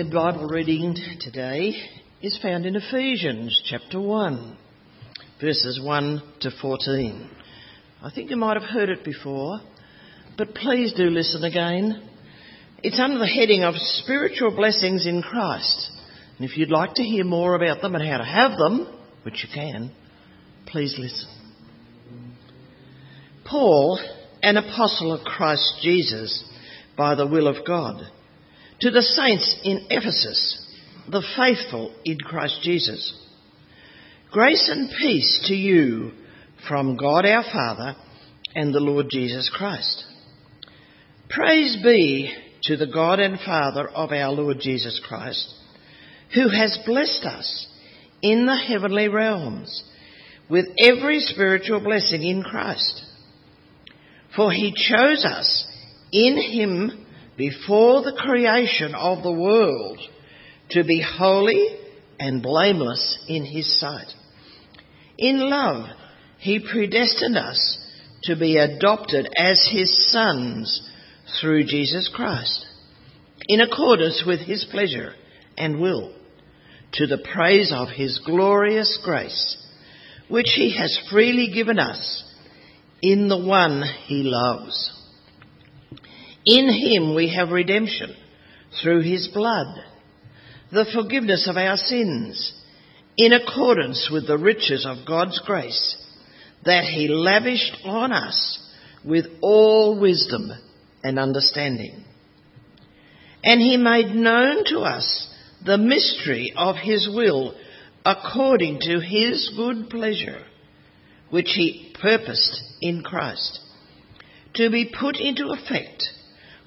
second Bible reading today is found in Ephesians chapter 1, verses 1 to 14. I think you might have heard it before, but please do listen again. It's under the heading of spiritual blessings in Christ. And if you'd like to hear more about them and how to have them, which you can, please listen. Paul, an apostle of Christ Jesus, by the will of God to the saints in Ephesus, the faithful in Christ Jesus. Grace and peace to you from God our Father and the Lord Jesus Christ. Praise be to the God and Father of our Lord Jesus Christ, who has blessed us in the heavenly realms with every spiritual blessing in Christ. For he chose us in him before the creation of the world to be holy and blameless in his sight. In love, he predestined us to be adopted as his sons through Jesus Christ, in accordance with his pleasure and will, to the praise of his glorious grace, which he has freely given us in the one he loves. In him we have redemption through his blood, the forgiveness of our sins, in accordance with the riches of God's grace that he lavished on us with all wisdom and understanding. And he made known to us the mystery of his will according to his good pleasure, which he purposed in Christ, to be put into effect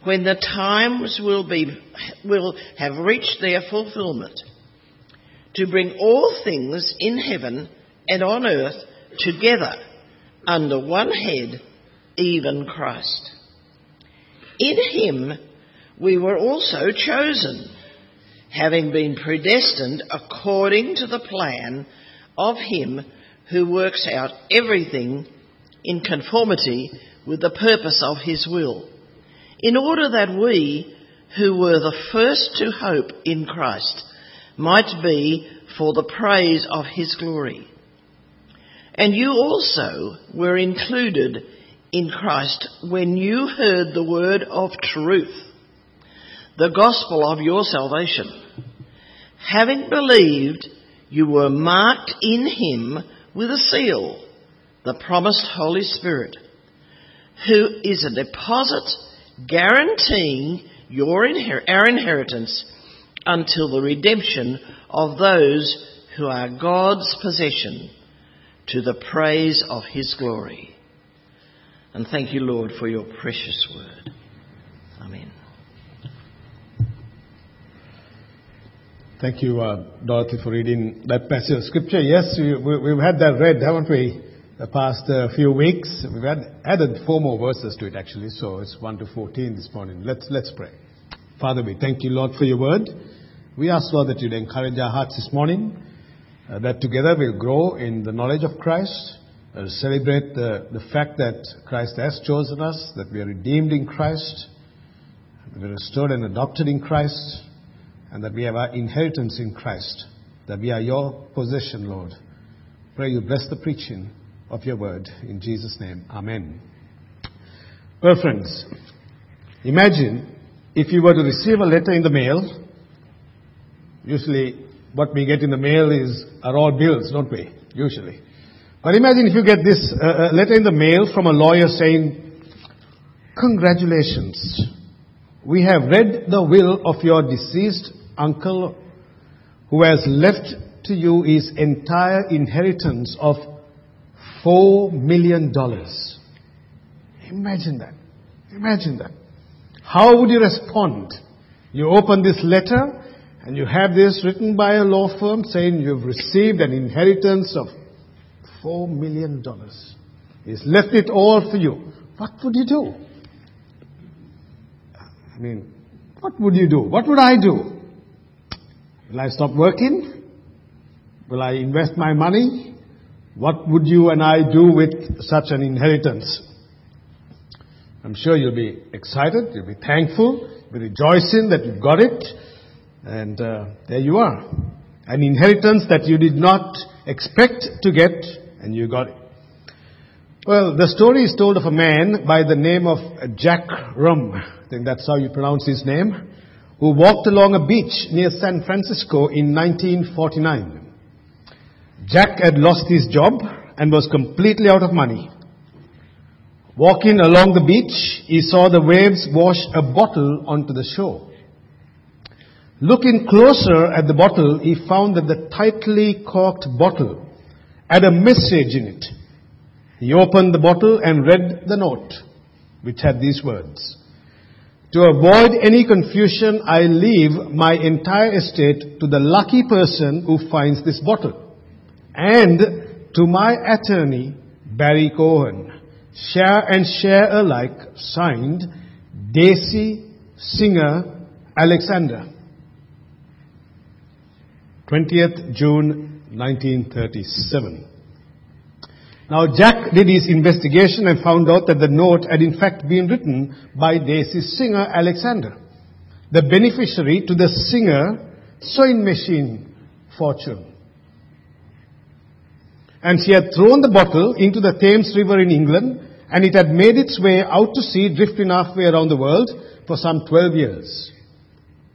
when the times will be will have reached their fulfillment to bring all things in heaven and on earth together under one head even Christ. In him we were also chosen having been predestined according to the plan of him who works out everything in conformity with the purpose of his will in order that we, who were the first to hope in Christ, might be for the praise of his glory. And you also were included in Christ when you heard the word of truth, the gospel of your salvation. Having believed, you were marked in him with a seal, the promised Holy Spirit, who is a deposit guaranteeing your inher- our inheritance until the redemption of those who are God's possession to the praise of his glory. And thank you, Lord, for your precious word. Amen. Thank you, uh, Dorothy, for reading that passage of scripture. Yes, we, have had that read, haven't we? The past uh, few weeks. We've added four more verses to it actually, so it's 1 to 14 this morning. Let's, let's pray. Father, we thank you, Lord, for your word. We ask, Lord, that you'd encourage our hearts this morning, uh, that together we'll grow in the knowledge of Christ, uh, celebrate the, the fact that Christ has chosen us, that we are redeemed in Christ, that we are restored and adopted in Christ, and that we have our inheritance in Christ, that we are your possession, Lord. Pray you bless the preaching of your word. In Jesus' name, Amen. Well, friends, imagine if you were to receive a letter in the mail. Usually, what we get in the mail is are all bills, don't we? Usually. But imagine if you get this uh, uh letter in the mail from a lawyer saying, Congratulations. We have read the will of your deceased uncle who has left to you his entire inheritance of Four million dollars. Imagine that. Imagine that. How would you respond? You open this letter and you have this written by a law firm saying you've received an inheritance of four million dollars. He's left it all for you. What would you do? I mean, what would you do? What would I do? Will I stop working? Will I invest my money? What would you and I do with such an inheritance? I'm sure you'll be excited, you'll be thankful, you'll be rejoicing that you've got it. And uh, there you are. An inheritance that you did not expect to get, and you got it. Well, the story is told of a man by the name of Jack Rum. I think that's how you pronounce his name. Who walked along a beach near San Francisco in 1949. Jack had lost his job and was completely out of money. Walking along the beach, he saw the waves wash a bottle onto the shore. Looking closer at the bottle, he found that the tightly corked bottle had a message in it. He opened the bottle and read the note, which had these words. To avoid any confusion, I leave my entire estate to the lucky person who finds this bottle. And to my attorney, Barry Cohen. Share and share alike, signed, Daisy Singer Alexander. 20th June 1937. Now Jack did his investigation and found out that the note had in fact been written by Daisy Singer Alexander, the beneficiary to the Singer sewing machine fortune. And she had thrown the bottle into the Thames River in England and it had made its way out to sea, drifting halfway around the world for some 12 years.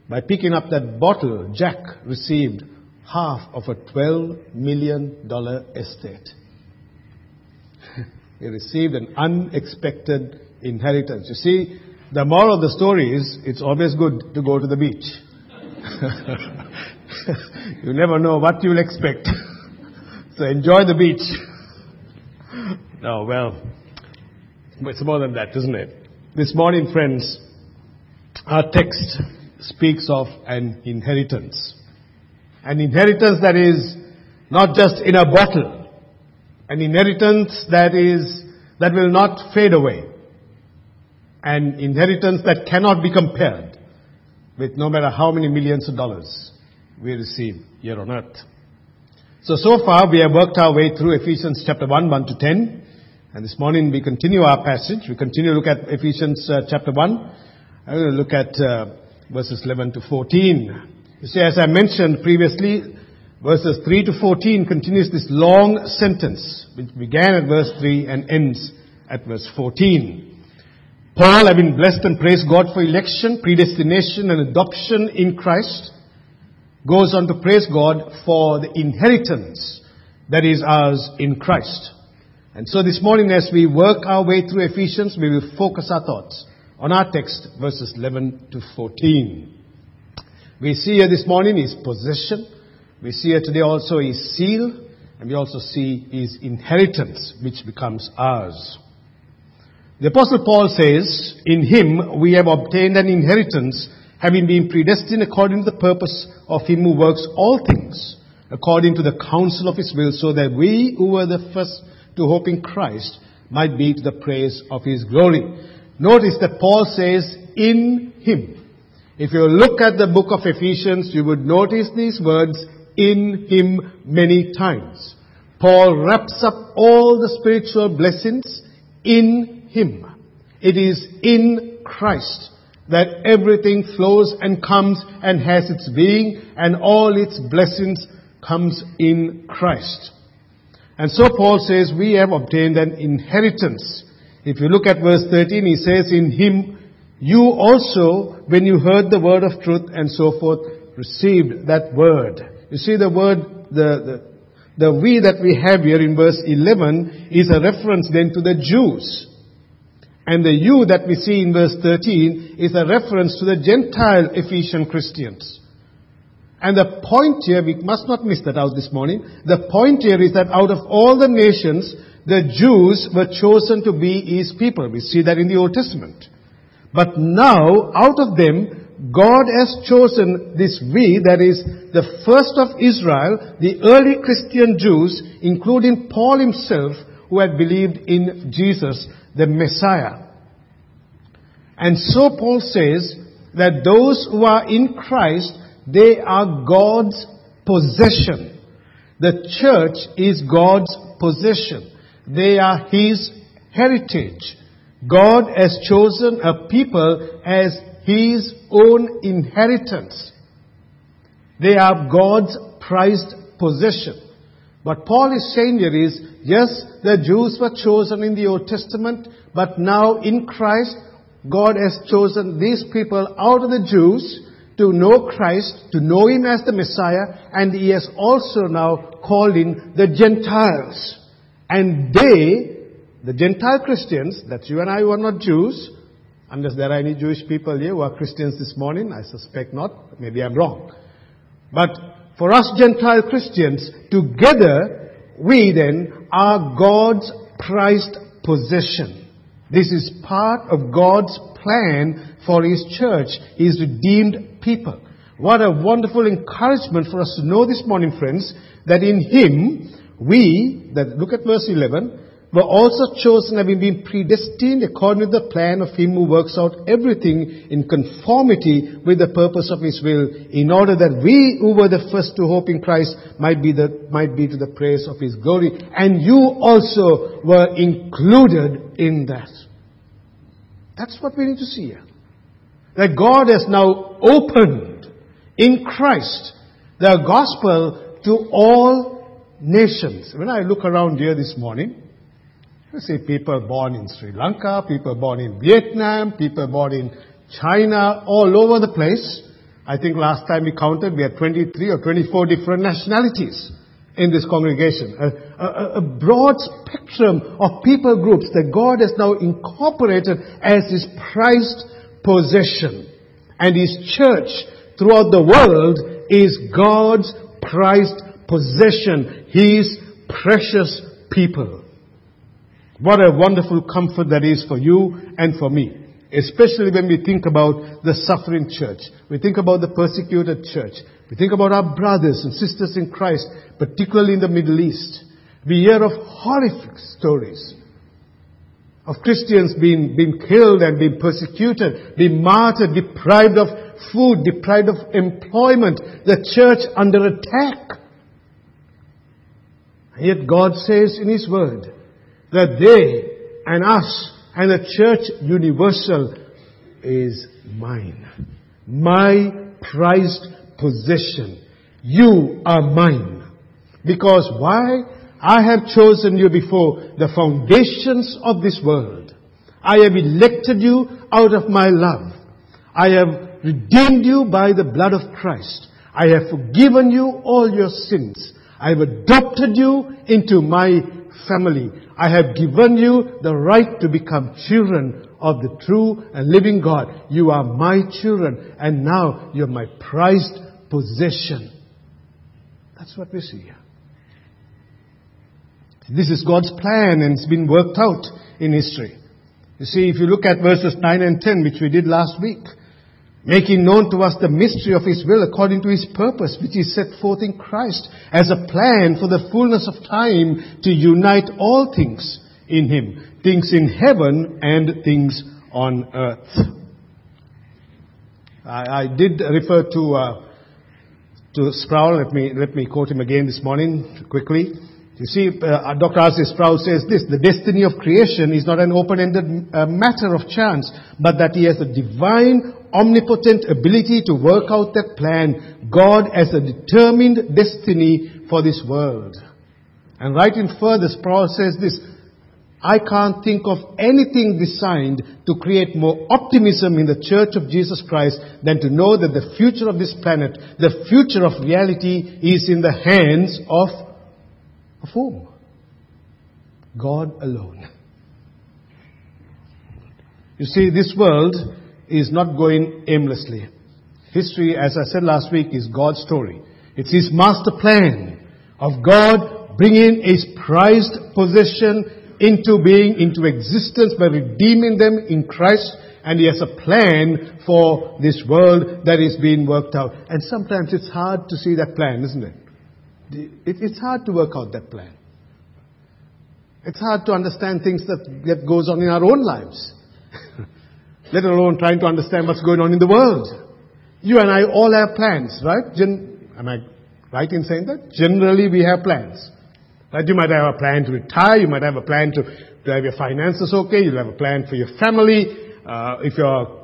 By picking up that bottle, Jack received half of a $12 million estate. he received an unexpected inheritance. You see, the moral of the story is it's always good to go to the beach. you never know what you'll expect. so enjoy the beach. No, well, it's more than that, isn't it? This morning, friends, our text speaks of an inheritance. An inheritance that is not just in a bottle. An inheritance that is, that will not fade away. An inheritance that cannot be compared with no matter how many millions of dollars we receive here on earth. So, so far we have worked our way through Ephesians chapter 1, 1 to 10. And this morning we continue our passage. We continue to look at Ephesians uh, chapter 1. I'm going to look at uh, verses 11 to 14. You see, as I mentioned previously, verses 3 to 14 continues this long sentence, which began at verse 3 and ends at verse 14. Paul, having blessed and praised God for election, predestination, and adoption in Christ, goes on to praise God for the inheritance that is ours in Christ. And so this morning, as we work our way through Ephesians, we will focus our thoughts on our text, verses 11 to 14. We see here this morning his possession. We see here today also his seal. And we also see his inheritance, which becomes ours. The apostle Paul says, in him we have obtained an inheritance, having been predestined according to the purpose of him who works all things, according to the counsel of his will, so that we who were the first to hope in Christ might be to the praise of his glory. Notice that Paul says, in him. If you look at the book of Ephesians, you would notice these words, in him many times. Paul wraps up all the spiritual blessings in him. It is in Christ that everything flows and comes and has its being and all its blessings comes in Christ. And so Paul says we have obtained an inheritance. If you look at verse 13, he says in him you also, when you heard the word of truth and so forth, received that word. You see the word, the, the, the we that we have here in verse 11 is a reference then to the Jews. And the you that we see in verse 13 is a reference to the Gentile Ephesian Christians. And the point here, we must not miss that out this morning. The point here is that out of all the nations, the Jews were chosen to be his people. We see that in the Old Testament. But now, out of them, God has chosen this we, that is, the first of Israel, the early Christian Jews, including Paul himself, who had believed in Jesus, the Messiah. And so Paul says that those who are in Christ, they are God's possession. The church is God's possession. They are His heritage. God has chosen a people as His own inheritance. They are God's prized possession. What Paul is saying here is, yes, the Jews were chosen in the Old Testament, but now in Christ, God has chosen these people out of the Jews to know Christ, to know Him as the Messiah, and He has also now called in the Gentiles. And they, the Gentile Christians, that's you and I who are not Jews, unless there are any Jewish people here who are Christians this morning, I suspect not, maybe I'm wrong. But for us Gentile Christians, together, we then are God's prized possession. This is part of God's plan for His church, His redeemed people. What a wonderful encouragement for us to know this morning, friends, that in Him, we, that, look at verse 11, were also chosen having been predestined according to the plan of Him who works out everything in conformity with the purpose of His will, in order that we who were the first to hope in Christ might be, the, might be to the praise of His glory. And you also were included in that. That's what we need to see here. That God has now opened in Christ the gospel to all nations. When I look around here this morning, you see people born in Sri Lanka, people born in Vietnam, people born in China, all over the place. I think last time we counted, we had 23 or 24 different nationalities in this congregation. A, a, a, broad spectrum of people groups that God has now incorporated as His prized possession. And His church throughout the world is God's prized possession. His precious people. What a wonderful comfort that is for you and for me. Especially when we think about the suffering church. We think about the persecuted church. We think about our brothers and sisters in Christ, particularly in the Middle East. We hear of horrific stories of Christians being, being killed and being persecuted, being martyred, deprived of food, deprived of employment, the church under attack. And yet God says in His Word, that they and us and the church universal is mine. My prized possession. You are mine. Because why? I have chosen you before the foundations of this world. I have elected you out of my love. I have redeemed you by the blood of Christ. I have forgiven you all your sins. I have adopted you into my family. I have given you the right to become children of the true and living God. You are my children, and now you're my prized possession. That's what we see here. This is God's plan, and it's been worked out in history. You see, if you look at verses 9 and 10, which we did last week, making known to us the mystery of His will according to His purpose, which is set forth in Christ as a plan for the fullness of time to unite all things in Him, things in heaven and things on earth. I, I did refer to uh, to Sproul. Let me let me quote him again this morning quickly. You see, uh, Dr. R.C. Sproul says this, the destiny of creation is not an open-ended uh, matter of chance, but that he has a divine omnipotent ability to work out that plan. God has a determined destiny for this world. And right in further, Sproul says this, I can't think of anything designed to create more optimism in the Church of Jesus Christ than to know that the future of this planet, the future of reality is in the hands of, of whom? God alone. You see, this world is not going aimlessly. History, as I said last week, is God's story. It's His master plan of God bringing His prized possession into being, into existence by redeeming them in Christ. And He has a plan for this world that is being worked out. And sometimes it's hard to see that plan, isn't it? It's hard to work out that plan. It's hard to understand things that, that goes on in our own lives. let alone trying to understand what's going on in the world. You and I all have plans, right? Gen- am I right in saying that? Generally, we have plans. Right? You might have a plan to retire. You might have a plan to, to have your finances okay. You'll have a plan for your family. Uh, if you're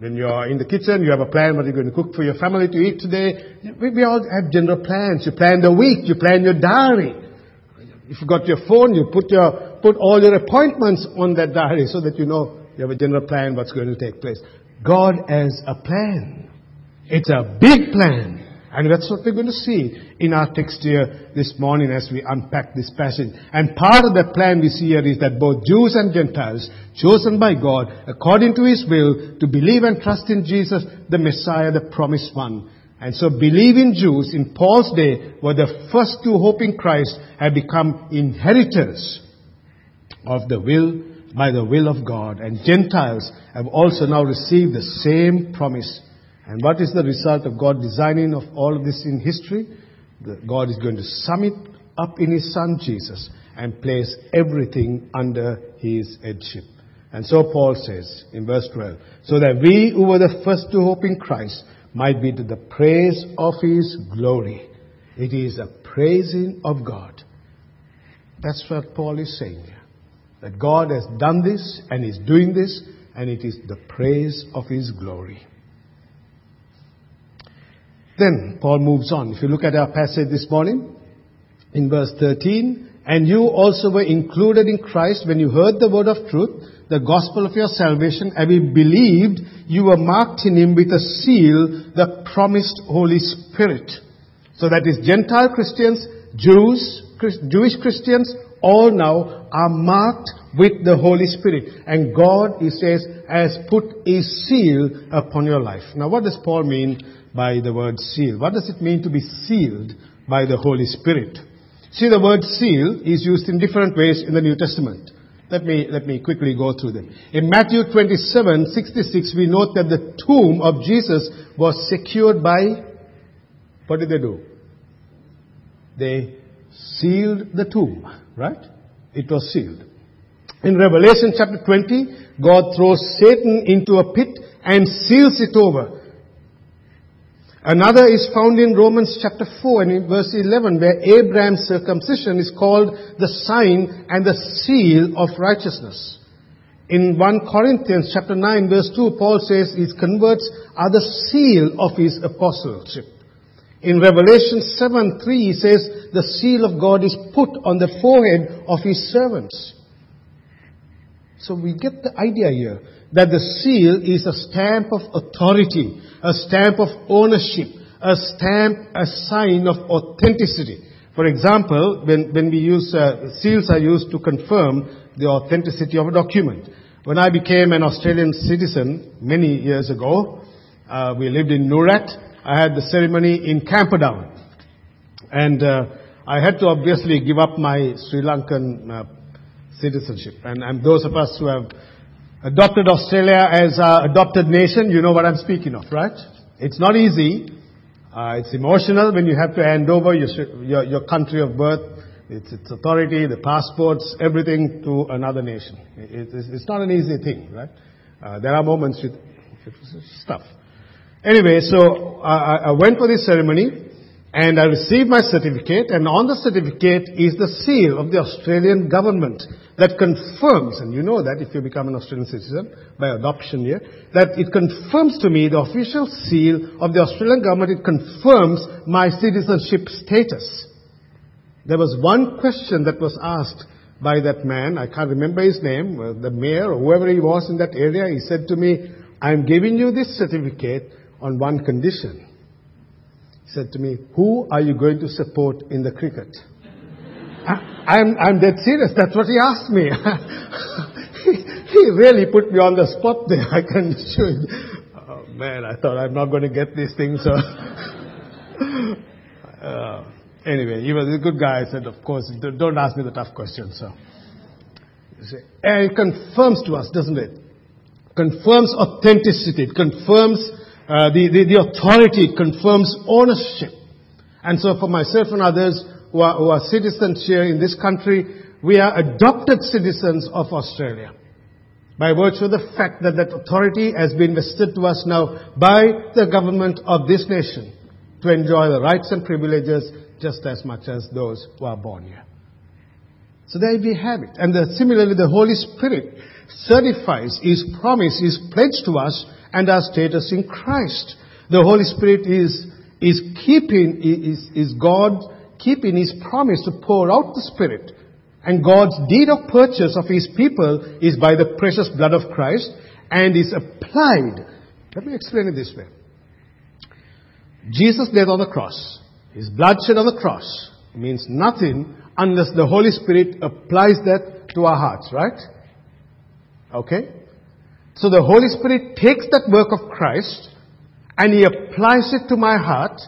When you're in the kitchen, you have a plan what you're going to cook for your family to eat today. We, we all have general plans. You plan the week, you plan your diary. If you've got your phone, you put your, put all your appointments on that diary so that you know you have a general plan what's going to take place. God has a plan. It's a big plan. And that's what we're going to see in our text here this morning as we unpack this passage. And part of the plan we see here is that both Jews and Gentiles, chosen by God according to His will, to believe and trust in Jesus, the Messiah, the promised one. And so believing Jews in Paul's day were the first to hope in Christ have become inheritors of the will, by the will of God. And Gentiles have also now received the same promise and what is the result of God designing of all of this in history? God is going to sum it up in His Son Jesus and place everything under His headship. And so Paul says in verse 12, so that we who were the first to hope in Christ might be to the praise of His glory. It is a praising of God. That's what Paul is saying here. That God has done this and is doing this and it is the praise of His glory. Then Paul moves on. If you look at our passage this morning, in verse 13, and you also were included in Christ when you heard the word of truth, the gospel of your salvation, and we believed you were marked in him with a seal, the promised Holy Spirit. So that is Gentile Christians, Jews, Jewish Christians, all now are marked with the Holy Spirit. And God, he says, has put a seal upon your life. Now what does Paul mean by the word seal. What does it mean to be sealed by the Holy Spirit? See, the word seal is used in different ways in the New Testament. Let me, let me quickly go through them. In Matthew 27, 66, we note that the tomb of Jesus was secured by, what did they do? They sealed the tomb, right? It was sealed. In Revelation chapter 20, God throws Satan into a pit and seals it over. Another is found in Romans chapter 4 and in verse 11 where Abraham's circumcision is called the sign and the seal of righteousness. In 1 Corinthians chapter 9 verse 2 Paul says his converts are the seal of his apostleship. In Revelation 7 3 he says the seal of God is put on the forehead of his servants. So we get the idea here that the seal is a stamp of authority a stamp of ownership, a stamp, a sign of authenticity. For example, when, when we use, uh, seals are used to confirm the authenticity of a document. When I became an Australian citizen many years ago, uh, we lived in Noorat. I had the ceremony in Camperdown. And uh, I had to obviously give up my Sri Lankan uh, citizenship. And, and those of us who have adopted Australia as our adopted nation, you know what I'm speaking of, right? It's not easy. Uh, it's emotional when you have to hand over your, your, your country of birth, its, its, authority, the passports, everything to another nation. It, it's, it's, not an easy thing, right? Uh, there are moments with, with stuff. Anyway, so I, I went for this ceremony and I received my certificate and on the certificate is the seal of the Australian government that confirms, and you know that if you become an Australian citizen by adoption here, that it confirms to me the official seal of the Australian government, it confirms my citizenship status. There was one question that was asked by that man, I can't remember his name, the mayor or whoever he was in that area, he said to me, I'm giving you this certificate on one condition. He said to me, who are you going to support in the cricket? I'm, I'm dead serious. That's what he asked me. he, he really put me on the spot there. I can show you. Oh man, I thought I'm not going to get these things. So. uh, anyway, he was a good guy. I said, of course, don't ask me the tough questions. So. And it confirms to us, doesn't it? Confirms authenticity. It confirms uh, the, the, the authority. Confirms ownership. And so for myself and others, who are, who are citizens here in this country, we are adopted citizens of Australia. By virtue of the fact that that authority has been vested to us now by the government of this nation to enjoy the rights and privileges just as much as those who are born here. So there we have it. And the, similarly, the Holy Spirit certifies, His promise His pledge to us and our status in Christ. The Holy Spirit is, is keeping, is, is God keeping His promise to pour out the Spirit. And God's deed of purchase of His people is by the precious blood of Christ and is applied. Let me explain it this way. Jesus' death on the cross, His blood shed on the cross, means nothing unless the Holy Spirit applies that to our hearts, right? Okay? So the Holy Spirit takes that work of Christ and He applies it to my heart,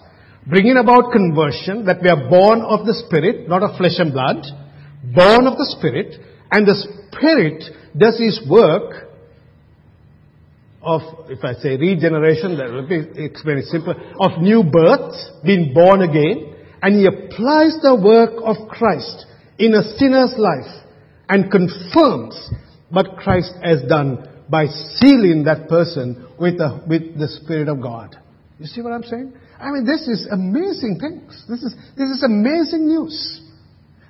bringing about conversion, that we are born of the Spirit, not of flesh and blood, born of the Spirit, and the Spirit does His work of, if I say regeneration, let me explain it simple, of new birth, being born again, and he applies the work of Christ in a sinner's life and confirms what Christ has done by sealing that person with the, with the Spirit of God. You see what I'm saying? I mean, this is amazing things. This is, this is amazing news.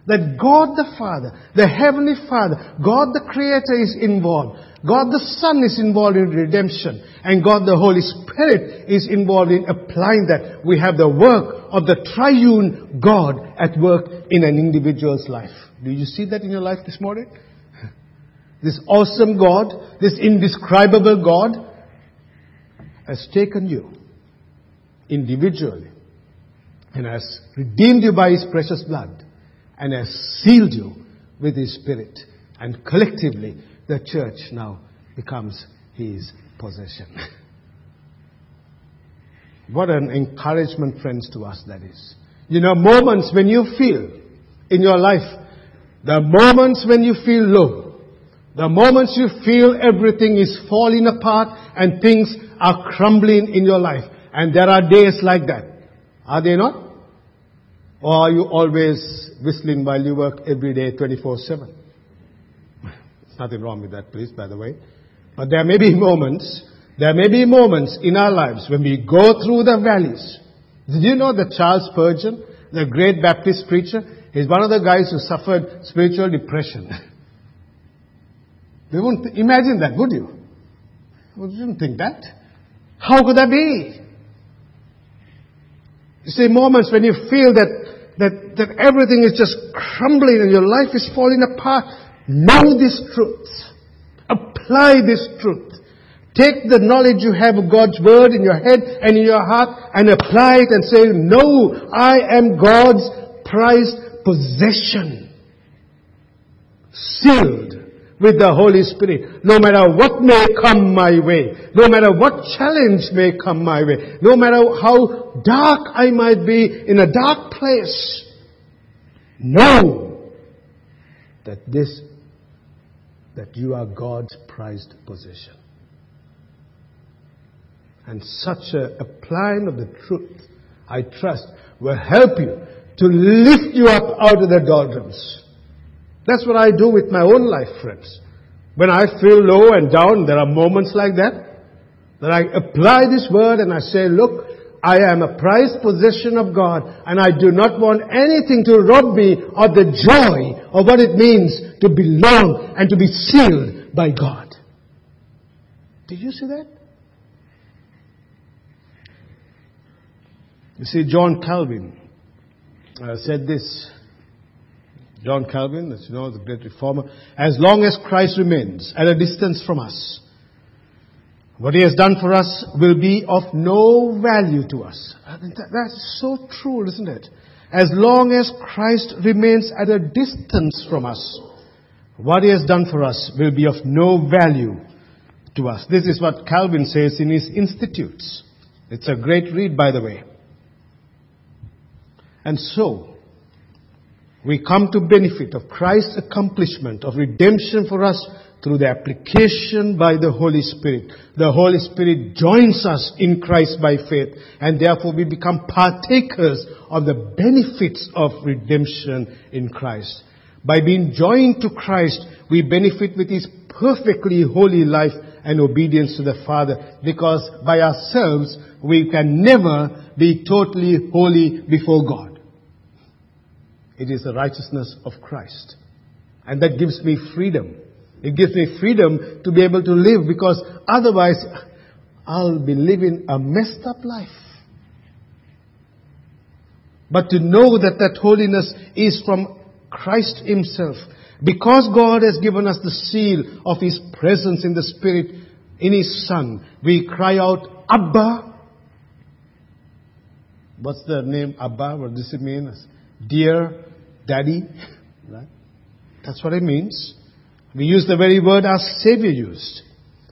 That God the Father, the Heavenly Father, God the Creator is involved. God the Son is involved in redemption. And God the Holy Spirit is involved in applying that. We have the work of the triune God at work in an individual's life. Do you see that in your life this morning? This awesome God, this indescribable God has taken you individually and has redeemed you by His precious blood and has sealed you with His Spirit. And collectively, the church now becomes His possession. what an encouragement, friends, to us that is. You know, moments when you feel in your life, the moments when you feel low, the moments you feel everything is falling apart and things are crumbling in your life. And there are days like that. Are they not? Or are you always whistling while you work every day 24-7? There's nothing wrong with that, please, by the way. But there may be moments, there may be moments in our lives when we go through the valleys. Did you know that Charles Spurgeon, the great Baptist preacher, is one of the guys who suffered spiritual depression? you wouldn't imagine that, would you? You didn't think that. How could that be? You see, moments when you feel that that, that everything is just crumbling and your life is falling apart. Know this truth. Apply this truth. Take the knowledge you have of God's word in your head and in your heart and apply it and say, no, I am God's prized possession. Sealed with the Holy Spirit. No matter what may come my way, no matter what challenge may come my way, no matter how dark I might be in a dark place, know that this, that you are God's prized possession. And such a, applying of the truth, I trust, will help you to lift you up out of the doldrums that's what I do with my own life, friends. When I feel low and down, there are moments like that, that I apply this word and I say, look, I am a prized possession of God and I do not want anything to rob me of the joy of what it means to belong and to be sealed by God. Did you see that? You see, John Calvin uh, said this John Calvin, as you know, the great reformer, as long as Christ remains at a distance from us, what he has done for us will be of no value to us. That's so true, isn't it? As long as Christ remains at a distance from us, what he has done for us will be of no value to us. This is what Calvin says in his Institutes. It's a great read, by the way. And so, we come to benefit of Christ's accomplishment of redemption for us through the application by the Holy Spirit. The Holy Spirit joins us in Christ by faith and therefore we become partakers of the benefits of redemption in Christ. By being joined to Christ, we benefit with His perfectly holy life and obedience to the Father because by ourselves we can never be totally holy before God. It is the righteousness of Christ. And that gives me freedom. It gives me freedom to be able to live because otherwise I'll be living a messed up life. But to know that that holiness is from Christ Himself. Because God has given us the seal of His presence in the Spirit in His Son, we cry out, Abba. What's the name Abba? What does it mean? Dear Daddy. Right? That's what it means. We use the very word our Savior used.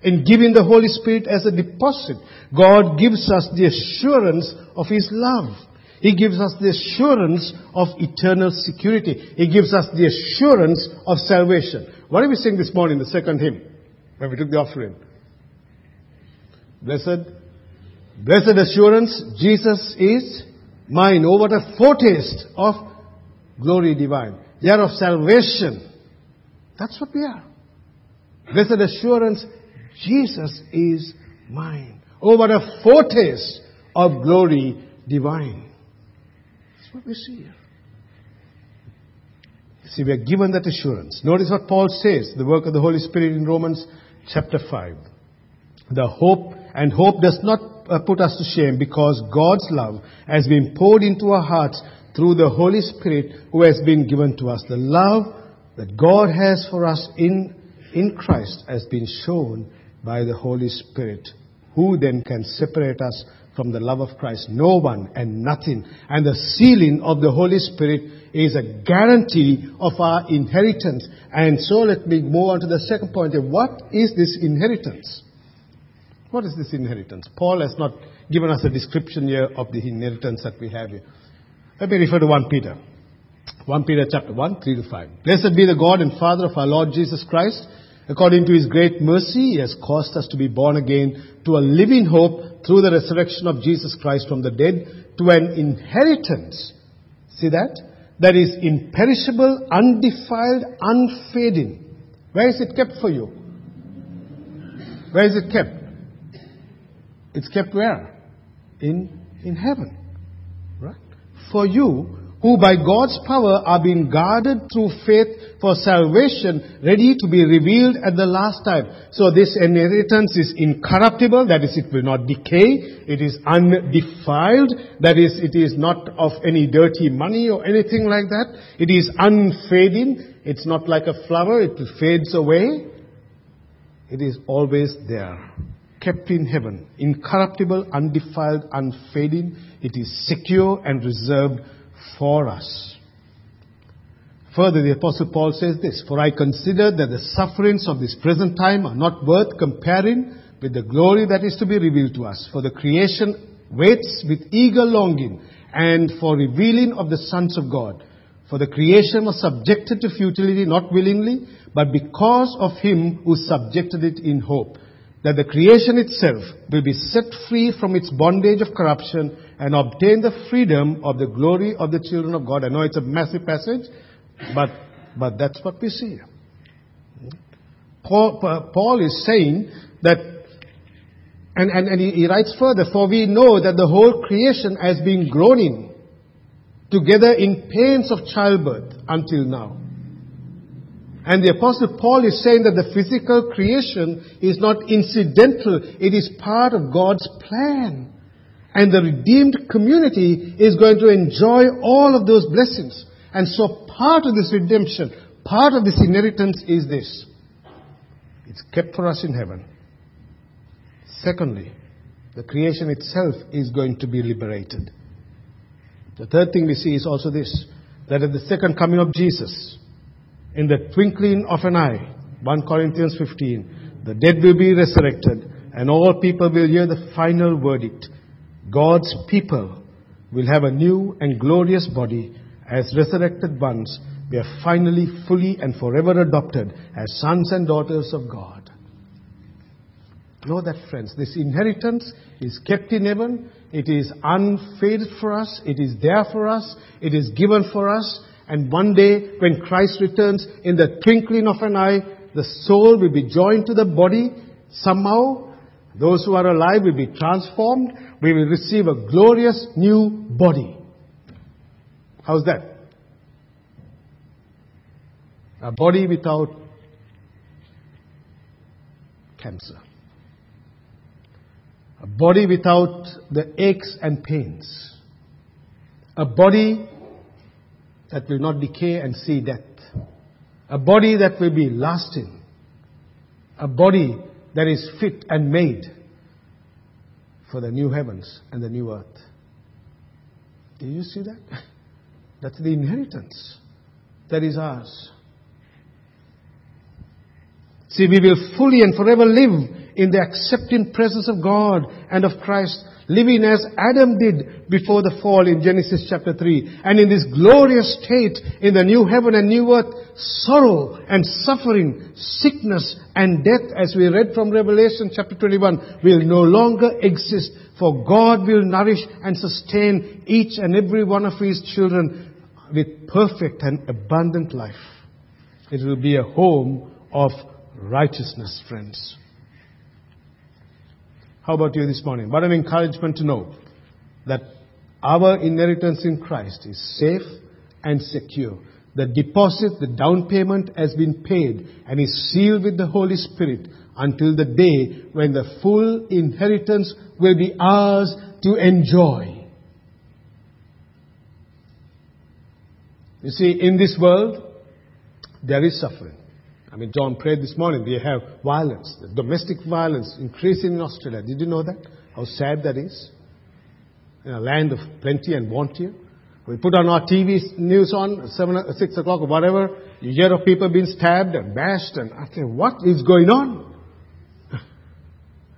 In giving the Holy Spirit as a deposit, God gives us the assurance of His love. He gives us the assurance of eternal security. He gives us the assurance of salvation. What did we sing this morning, the second hymn, when we took the offering? Blessed, blessed assurance, Jesus is mine. Oh, what a foretaste of glory divine. They are of salvation. That's what we are. Blessed assurance, Jesus is mine. Oh, what a foretaste of glory divine. That's what we see here. See, we are given that assurance. Notice what Paul says, the work of the Holy Spirit in Romans chapter 5. The hope, and hope does not uh, put us to shame because God's love has been poured into our hearts through the Holy Spirit who has been given to us. The love that God has for us in, in Christ has been shown by the Holy Spirit. Who then can separate us from the love of Christ? No one and nothing. And the sealing of the Holy Spirit is a guarantee of our inheritance. And so let me move on to the second point. What is this inheritance? What is this inheritance? Paul has not given us a description here of the inheritance that we have here. Let me refer to 1 Peter. 1 Peter chapter 1, 3 to 5. Blessed be the God and Father of our Lord Jesus Christ. According to his great mercy, he has caused us to be born again to a living hope through the resurrection of Jesus Christ from the dead to an inheritance. See that? That is imperishable, undefiled, unfading. Where is it kept for you? Where is it kept? It's kept where? In, in heaven. For you, who by God's power are being guarded through faith for salvation, ready to be revealed at the last time. So this inheritance is incorruptible, that is, it will not decay. It is undefiled, that is, it is not of any dirty money or anything like that. It is unfading. It's not like a flower, it fades away. It is always there. Kept in heaven, incorruptible, undefiled, unfading. It is secure and reserved for us. Further, the Apostle Paul says this, For I consider that the sufferings of this present time are not worth comparing with the glory that is to be revealed to us. For the creation waits with eager longing and for revealing of the sons of God. For the creation was subjected to futility not willingly, but because of him who subjected it in hope that the creation itself will be set free from its bondage of corruption and obtain the freedom of the glory of the children of God. I know it's a massive passage, but, but that's what we see. Paul, Paul is saying that, and, and, and he, he writes further, for we know that the whole creation has been groaning together in pains of childbirth until now. And the apostle Paul is saying that the physical creation is not incidental, it is part of God's plan. And the redeemed community is going to enjoy all of those blessings. And so part of this redemption, part of this inheritance is this. It's kept for us in heaven. Secondly, the creation itself is going to be liberated. The third thing we see is also this, that at the second coming of Jesus, in the twinkling of an eye, 1 Corinthians 15, the dead will be resurrected and all people will hear the final verdict. God's people will have a new and glorious body as resurrected ones. We are finally fully and forever adopted as sons and daughters of God. Know that, friends, this inheritance is kept in heaven. It is unfaded for us. It is there for us. It is given for us. And one day, when Christ returns, in the twinkling of an eye, the soul will be joined to the body somehow. Those who are alive will be transformed. We will receive a glorious new body. How's that? A body without cancer. A body without the aches and pains. A body that will not decay and see death. A body that will be lasting. A body that is fit and made for the new heavens and the new earth. Do you see that? That's the inheritance that is ours. See, we will fully and forever live in the accepting presence of God and of Christ, living as Adam did before the fall in Genesis chapter 3. And in this glorious state in the new heaven and new earth, sorrow and suffering, sickness and death, as we read from Revelation chapter 21, will no longer exist. For God will nourish and sustain each and every one of His children with perfect and abundant life. It will be a home of righteousness, friends. How about you this morning? What an encouragement to know that our inheritance in Christ is safe and secure. The deposit, the down payment has been paid and is sealed with the Holy Spirit until the day when the full inheritance will be ours to enjoy. You see, in this world, there is suffering. I mean, John prayed this morning, we have violence, domestic violence increasing in Australia. Did you know that? How sad that is? In a land of plenty and bounty. We put on our TV news on, 7, 6 o'clock or whatever, you hear of people being stabbed and bashed and I think, what is going on?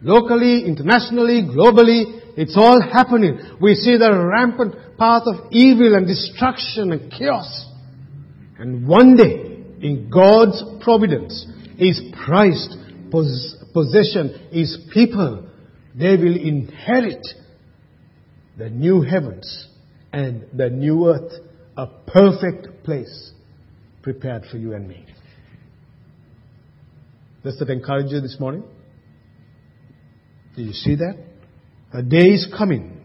Locally, internationally, globally, it's all happening. We see the rampant path of evil and destruction and chaos. And one day, in God's providence, His prized possession, His people, they will inherit the new heavens and the new earth, a perfect place prepared for you and me. Does that encourage you this morning? Do you see that? A day is coming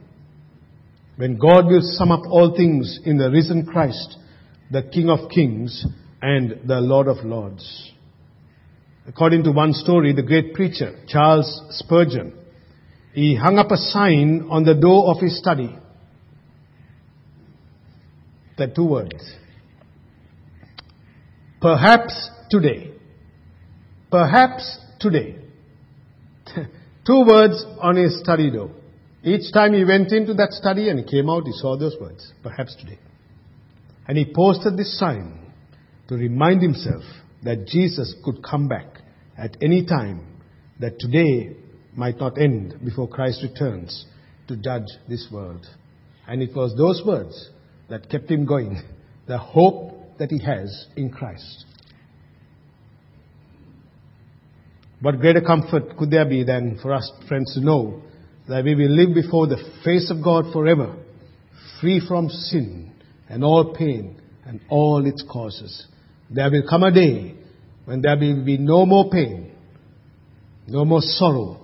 when God will sum up all things in the risen Christ, the King of Kings and the Lord of Lords. According to one story, the great preacher, Charles Spurgeon, he hung up a sign on the door of his study. The two words. Perhaps today. Perhaps today. two words on his study door. Each time he went into that study and he came out, he saw those words. Perhaps today. And he posted this sign to remind himself that Jesus could come back at any time, that today might not end before Christ returns to judge this world. And it was those words that kept him going, the hope that he has in Christ. What greater comfort could there be than for us, friends, to know that we will live before the face of God forever, free from sin and all pain and all its causes. There will come a day when there will be no more pain, no more sorrow,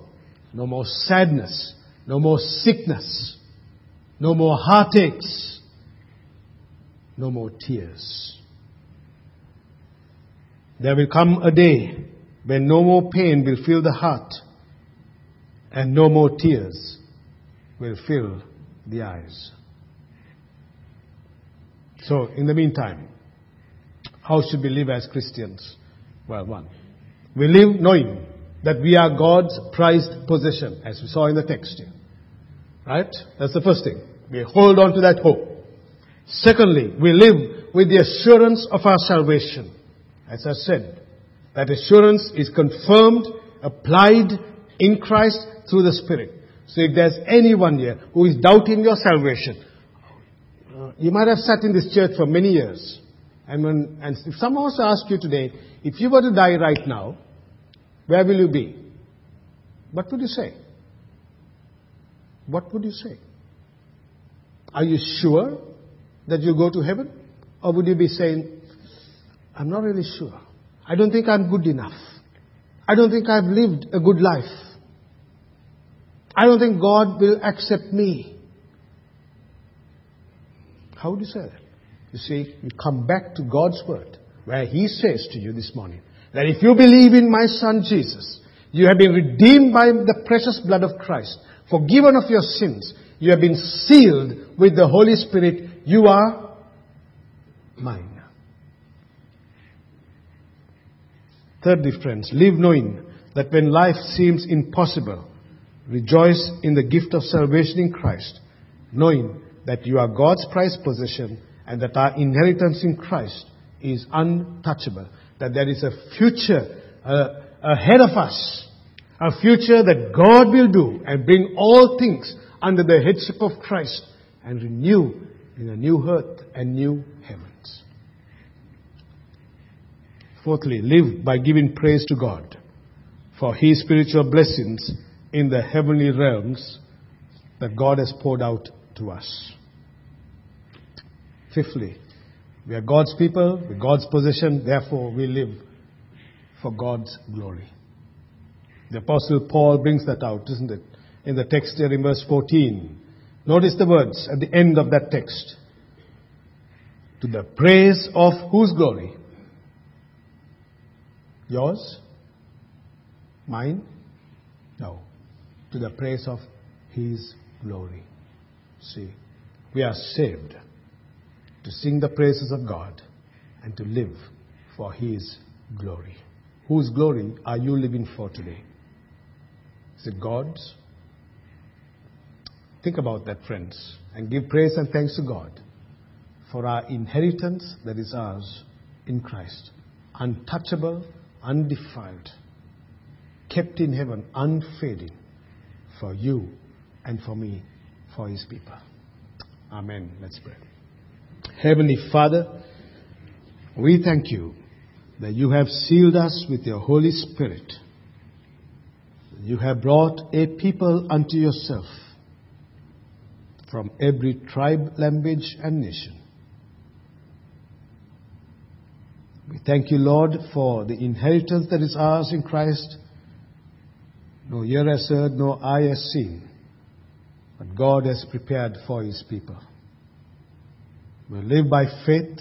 no more sadness, no more sickness, no more heartaches, no more tears. There will come a day when no more pain will fill the heart and no more tears will fill the eyes. So, in the meantime, how should we live as Christians? Well, one, we live knowing that we are God's prized possession, as we saw in the text here. Right? That's the first thing. We hold on to that hope. Secondly, we live with the assurance of our salvation. As I said, that assurance is confirmed, applied in Christ through the Spirit. So if there's anyone here who is doubting your salvation, uh, you might have sat in this church for many years. And, when, and if someone was to ask you today, if you were to die right now, where will you be? What would you say? What would you say? Are you sure that you go to heaven? Or would you be saying, I'm not really sure. I don't think I'm good enough. I don't think I've lived a good life. I don't think God will accept me. How would you say that? You see, you come back to God's Word, where He says to you this morning, that if you believe in my Son Jesus, you have been redeemed by the precious blood of Christ forgiven of your sins. You have been sealed with the Holy Spirit. You are mine. Thirdly, friends, live knowing that when life seems impossible, rejoice in the gift of salvation in Christ, knowing that you are God's prized possession and that our inheritance in Christ is untouchable, that there is a future uh, ahead of us, a future that God will do and bring all things under the headship of Christ and renew in a new earth and new heavens. Fourthly, live by giving praise to God for His spiritual blessings in the heavenly realms that God has poured out to us. Fifthly, we are God's people, we're God's possession, therefore we live for God's glory. The Apostle Paul brings that out, isn't it? In the text here in verse 14. Notice the words at the end of that text. To the praise of whose glory? Yours? Mine? No. To the praise of His glory. See, we are saved to sing the praises of God and to live for His glory. Whose glory are you living for today? Is it God's? Think about that, friends, and give praise and thanks to God for our inheritance that is ours in Christ. Untouchable, undefiled, kept in heaven, unfading, for you and for me, for His people. Amen. Let's pray. Heavenly Father, we thank you that you have sealed us with your Holy Spirit. You have brought a people unto yourself from every tribe, language, and nation. We thank you, Lord, for the inheritance that is ours in Christ. No ear has heard, no eye has seen, but God has prepared for his people. We live by faith,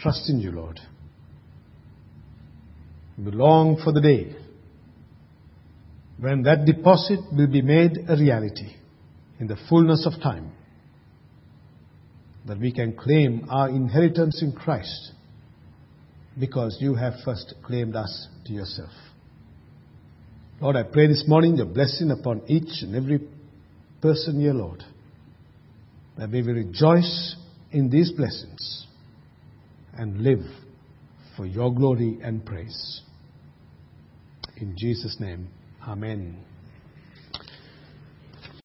trust in you, Lord. We long for the day when that deposit will be made a reality in the fullness of time. That we can claim our inheritance in Christ because you have first claimed us to yourself. Lord, I pray this morning your blessing upon each and every person here, Lord, that we will rejoice in these blessings and live for your glory and praise. In Jesus' name, Amen.